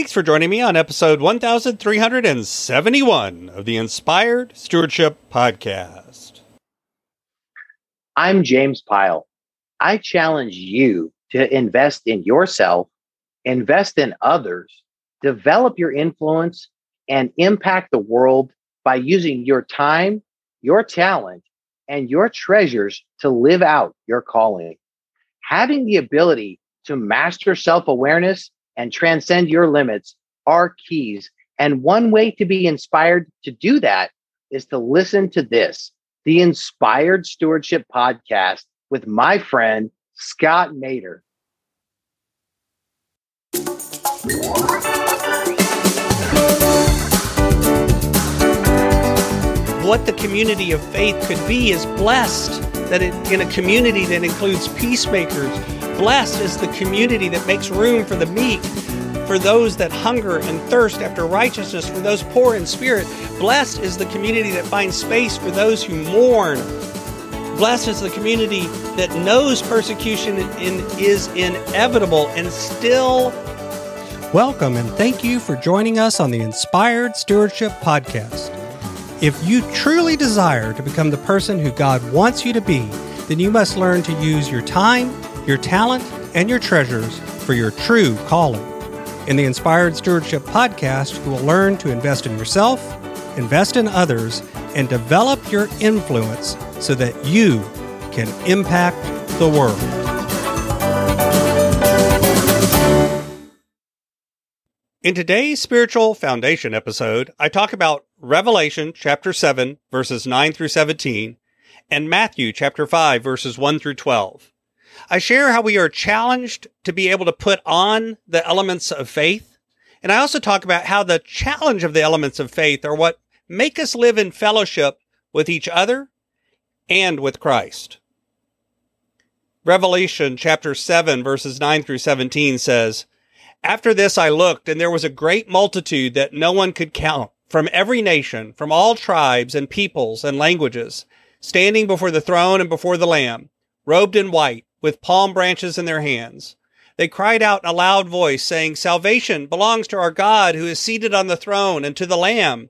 Thanks for joining me on episode 1371 of the Inspired Stewardship Podcast. I'm James Pyle. I challenge you to invest in yourself, invest in others, develop your influence, and impact the world by using your time, your talent, and your treasures to live out your calling. Having the ability to master self awareness and transcend your limits are keys. And one way to be inspired to do that is to listen to this the Inspired Stewardship Podcast with my friend, Scott Maderer. What the community of faith could be is blessed that it, in a community that includes peacemakers, Blessed is the community that makes room for the meek, for those that hunger and thirst after righteousness, for those poor in spirit. Blessed is the community that finds space for those who mourn. Blessed is the community that knows persecution in, is inevitable and still. Welcome and thank you for joining us on the Inspired Stewardship Podcast. If you truly desire to become the person who God wants you to be, then you must learn to use your time your talent, and your treasures for your true calling. In the Inspired Stewardship podcast, you will learn to invest in yourself, invest in others, and develop your influence so that you can impact the world. In today's spiritual foundation episode, I talk about Revelation chapter 7 verses 9 through 17 and Matthew chapter 5 verses 1 through 12. I share how we are challenged to be able to put on the elements of faith. And I also talk about how the challenge of the elements of faith are what make us live in fellowship with each other and with Christ. Revelation chapter 7 verses 9 through 17 says, After this I looked and there was a great multitude that no one could count from every nation, from all tribes and peoples and languages, standing before the throne and before the Lamb, robed in white with palm branches in their hands. They cried out in a loud voice, saying, Salvation belongs to our God who is seated on the throne and to the Lamb.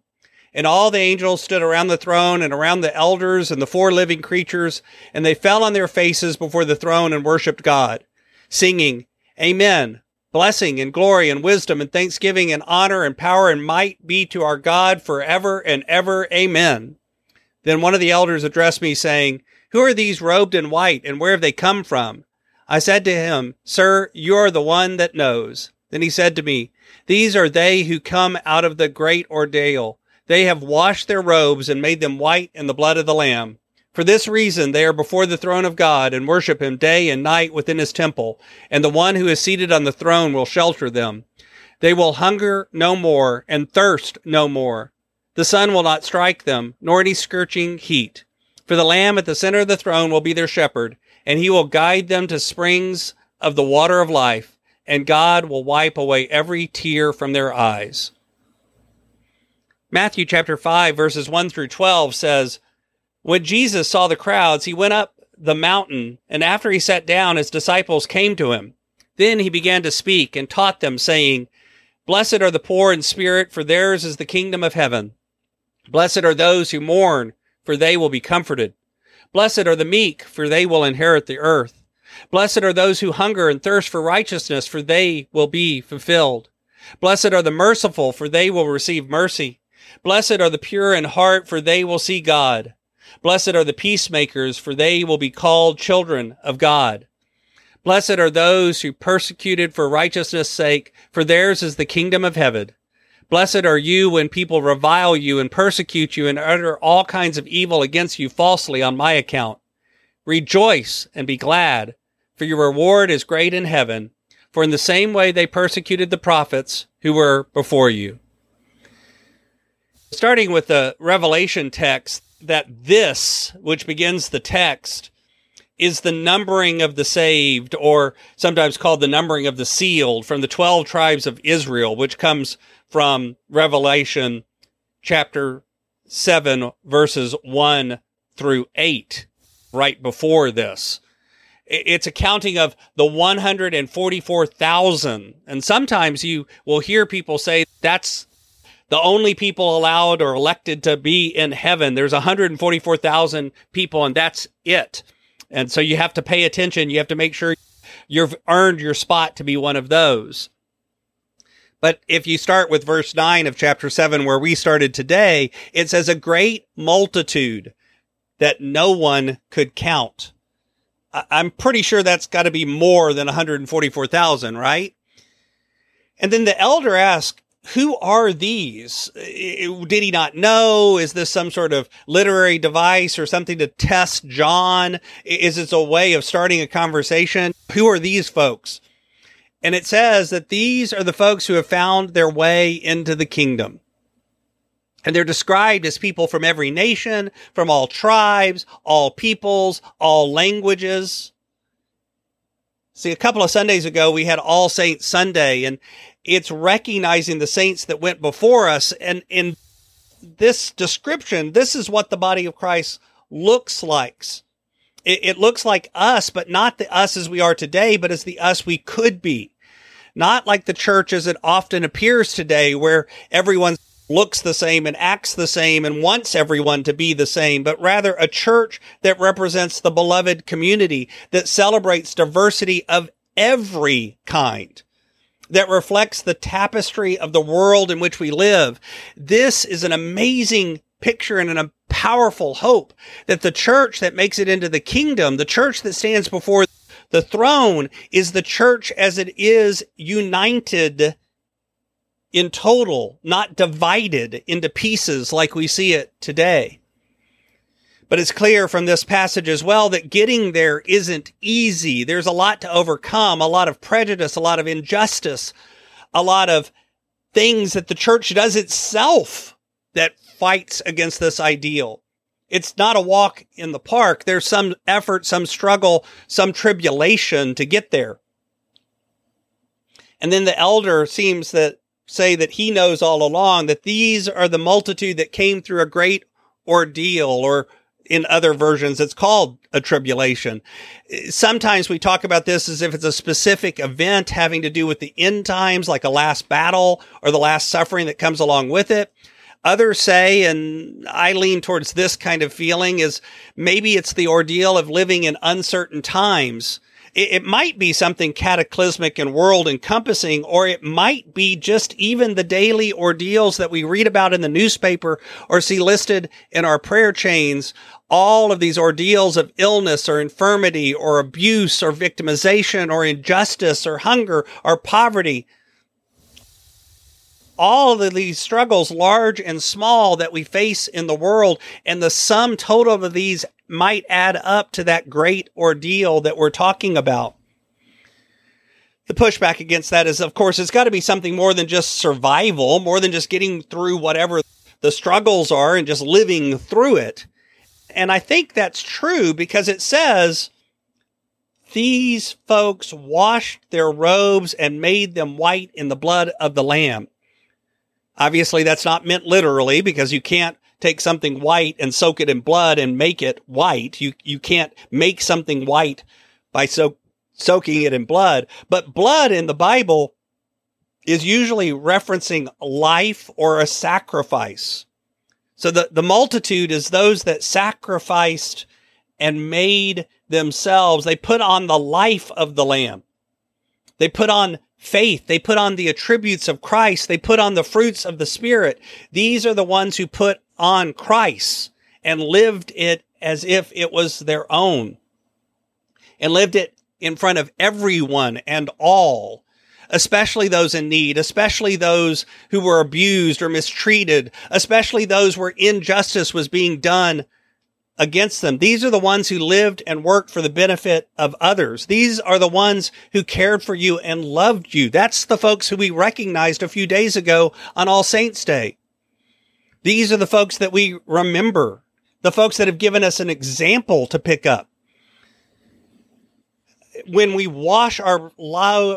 And all the angels stood around the throne and around the elders and the four living creatures, and they fell on their faces before the throne and worshipped God, singing, Amen. Blessing and glory and wisdom and thanksgiving and honor and power and might be to our God forever and ever. Amen. Then one of the elders addressed me, saying, who are these robed in white, and where have they come from? I said to him, Sir, you are the one that knows. Then he said to me, These are they who come out of the great ordeal. They have washed their robes and made them white in the blood of the Lamb. For this reason, they are before the throne of God and worship him day and night within his temple, and the one who is seated on the throne will shelter them. They will hunger no more and thirst no more. The sun will not strike them, nor any scorching heat. For the Lamb at the center of the throne will be their shepherd, and he will guide them to springs of the water of life, and God will wipe away every tear from their eyes. Matthew chapter 5 verses 1 through 12 says, When Jesus saw the crowds, he went up the mountain, and after he sat down, his disciples came to him. Then he began to speak and taught them, saying, Blessed are the poor in spirit, for theirs is the kingdom of heaven. Blessed are those who mourn, for they will be comforted. Blessed are the meek, for they will inherit the earth. Blessed are those who hunger and thirst for righteousness, for they will be fulfilled. Blessed are the merciful, for they will receive mercy. Blessed are the pure in heart, for they will see God. Blessed are the peacemakers, for they will be called children of God. Blessed are those who persecuted for righteousness' sake, for theirs is the kingdom of heaven. Blessed are you when people revile you and persecute you and utter all kinds of evil against you falsely on my account. Rejoice and be glad, for your reward is great in heaven. For in the same way they persecuted the prophets who were before you. Starting with the Revelation text, that this, which begins the text, is the numbering of the saved, or sometimes called the numbering of the sealed, from the 12 tribes of Israel, which comes from Revelation chapter 7, verses 1 through 8, right before this. It's a counting of the 144,000. And sometimes you will hear people say that's the only people allowed or elected to be in heaven. There's 144,000 people and that's it. And so you have to pay attention. You have to make sure you've earned your spot to be one of those. But if you start with verse 9 of chapter 7, where we started today, it says a great multitude that no one could count. I'm pretty sure that's got to be more than 144,000, right? And then the elder asked, who are these? Did he not know? Is this some sort of literary device or something to test John? Is it a way of starting a conversation? Who are these folks? And it says that these are the folks who have found their way into the kingdom. And they're described as people from every nation, from all tribes, all peoples, all languages. See, a couple of Sundays ago, we had All Saints Sunday, and it's recognizing the saints that went before us. And in this description, this is what the body of Christ looks like. It, it looks like us, but not the us as we are today, but as the us we could be. Not like the church as it often appears today, where everyone looks the same and acts the same and wants everyone to be the same, but rather a church that represents the beloved community that celebrates diversity of every kind that reflects the tapestry of the world in which we live. This is an amazing picture and a powerful hope that the church that makes it into the kingdom, the church that stands before the throne is the church as it is united in total, not divided into pieces like we see it today. But it's clear from this passage as well that getting there isn't easy. There's a lot to overcome, a lot of prejudice, a lot of injustice, a lot of things that the church does itself that fights against this ideal. It's not a walk in the park. There's some effort, some struggle, some tribulation to get there. And then the elder seems that say that he knows all along that these are the multitude that came through a great ordeal or in other versions, it's called a tribulation. Sometimes we talk about this as if it's a specific event having to do with the end times, like a last battle or the last suffering that comes along with it. Others say, and I lean towards this kind of feeling, is maybe it's the ordeal of living in uncertain times it, might be something cataclysmic and world encompassing, or it might be just even the daily ordeals that we read about in the newspaper or see listed in our prayer chains. All of these ordeals of illness or infirmity or abuse or victimization or injustice or hunger or poverty all of these struggles, large and small, that we face in the world, and the sum total of these might add up to that great ordeal that we're talking about. The pushback against that is, of course, it's got to be something more than just survival, more than just getting through whatever the struggles are and just living through it. And I think that's true because it says these folks washed their robes and made them white in the blood of the Lamb. Obviously, that's not meant literally because you can't take something white and soak it in blood and make it white. You, you can't make something white by so, soaking it in blood. But blood in the Bible is usually referencing life or a sacrifice. So the, the multitude is those that sacrificed and made themselves. They put on the life of the lamb. They put on faith. They put on the attributes of Christ. They put on the fruits of the Spirit. These are the ones who put on Christ and lived it as if it was their own and lived it in front of everyone and all, especially those in need, especially those who were abused or mistreated, especially those where injustice was being done against them. These are the ones who lived and worked for the benefit of others. These are the ones who cared for you and loved you. That's the folks who we recognized a few days ago on All Saints Day. These are the folks that we remember, the folks that have given us an example to pick up. When we wash our,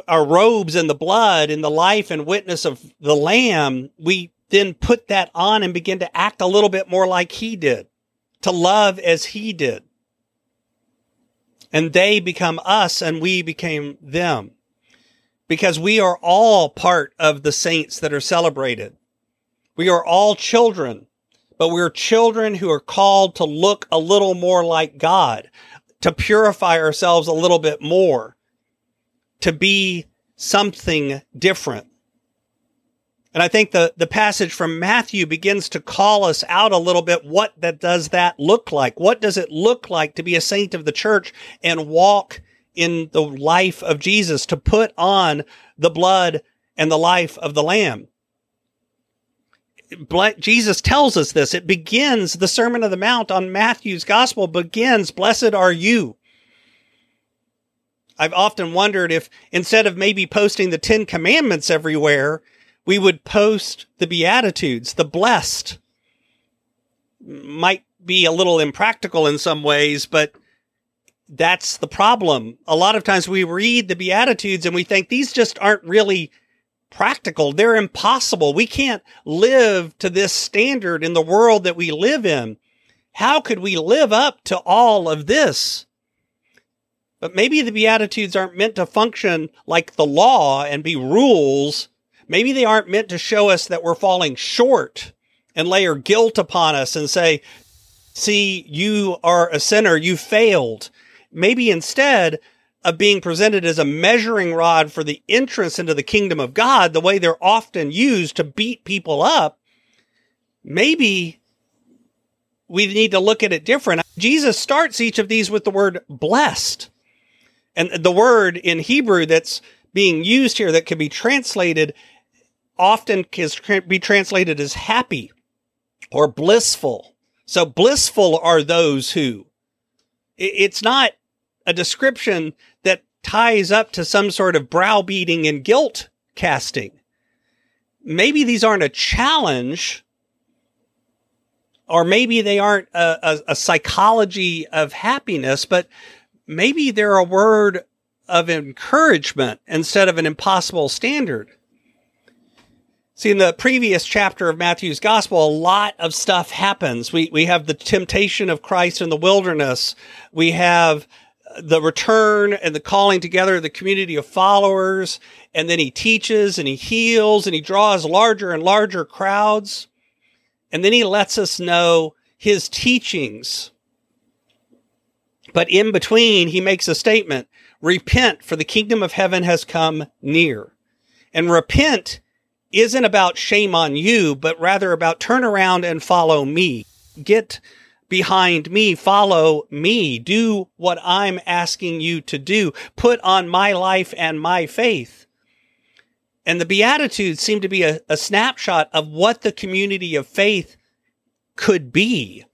our robes in the blood, in the life and witness of the Lamb, we then put that on and begin to act a little bit more like He did, to love as He did. and they become us and we became them because we are all part of the saints that are celebrated. We are all children, but we're children who are called to look a little more like God, to purify ourselves a little bit more, to be something different. And I think the, the passage from Matthew begins to call us out a little bit. What that does that look like? What does it look like to be a saint of the church and walk in the life of Jesus, to put on the blood and the life of the Lamb? Jesus tells us this. It begins, the Sermon of the Mount on Matthew's Gospel begins, Blessed are you. I've often wondered if instead of maybe posting the Ten Commandments everywhere, we would post the Beatitudes, the blessed. Might be a little impractical in some ways, but that's the problem. A lot of times we read the Beatitudes and we think these just aren't really practical. They're impossible. We can't live to this standard in the world that we live in. How could we live up to all of this? But maybe the Beatitudes aren't meant to function like the law and be rules Maybe they aren't meant to show us that we're falling short and layer guilt upon us and say, see, you are a sinner, you failed. Maybe instead of being presented as a measuring rod for the entrance into the kingdom of God, the way they're often used to beat people up, maybe we need to look at it different. Jesus starts each of these with the word blessed. And the word in Hebrew that's being used here that can be translated often can be translated as happy or blissful. So blissful are those who. It's not a description that ties up to some sort of browbeating and guilt casting. Maybe these aren't a challenge, or maybe they aren't a, a, a psychology of happiness, but maybe they're a word of encouragement instead of an impossible standard. See, in the previous chapter of Matthew's gospel, a lot of stuff happens. We, we have the temptation of Christ in the wilderness. We have the return and the calling together of the community of followers. And then he teaches and he heals and he draws larger and larger crowds. And then he lets us know his teachings. But in between, he makes a statement, repent for the kingdom of heaven has come near. And repent isn't about shame on you, but rather about turn around and follow me. Get behind me, follow me, do what I'm asking you to do, put on my life and my faith. And the Beatitudes seem to be a, a snapshot of what the community of faith could be.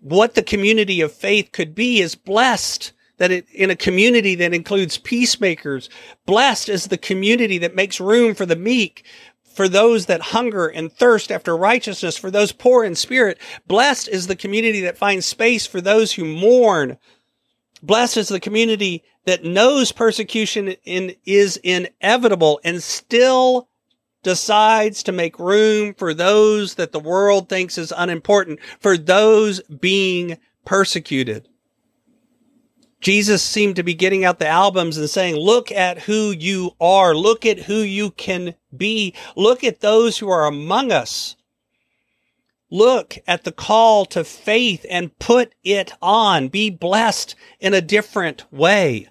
What the community of faith could be is blessed that it, in a community that includes peacemakers, blessed is the community that makes room for the meek, for those that hunger and thirst after righteousness, for those poor in spirit. Blessed is the community that finds space for those who mourn. Blessed is the community that knows persecution in, is inevitable and still decides to make room for those that the world thinks is unimportant, for those being persecuted. Jesus seemed to be getting out the albums and saying, look at who you are. Look at who you can be. Look at those who are among us. Look at the call to faith and put it on. Be blessed in a different way.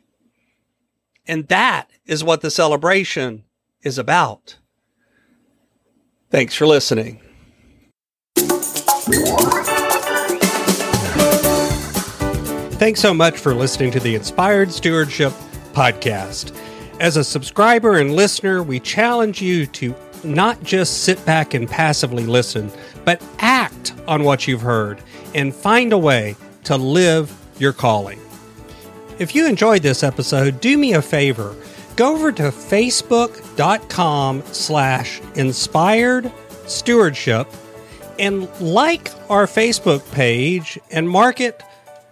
And that is what the celebration is about. Thanks for listening. Thanks so much for listening to the Inspired Stewardship Podcast. As a subscriber and listener, we challenge you to not just sit back and passively listen, but act on what you've heard and find a way to live your calling. If you enjoyed this episode, do me a favor. Go over to facebook.com slash inspired stewardship and like our Facebook page and mark it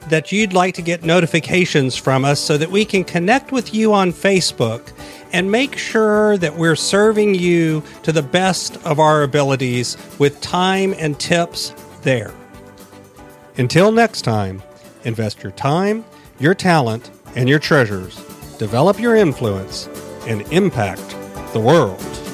that you'd like to get notifications from us so that we can connect with you on Facebook and make sure that we're serving you to the best of our abilities with time and tips there. Until next time, Invest your time, your talent, and your treasures. Develop your influence and impact the world.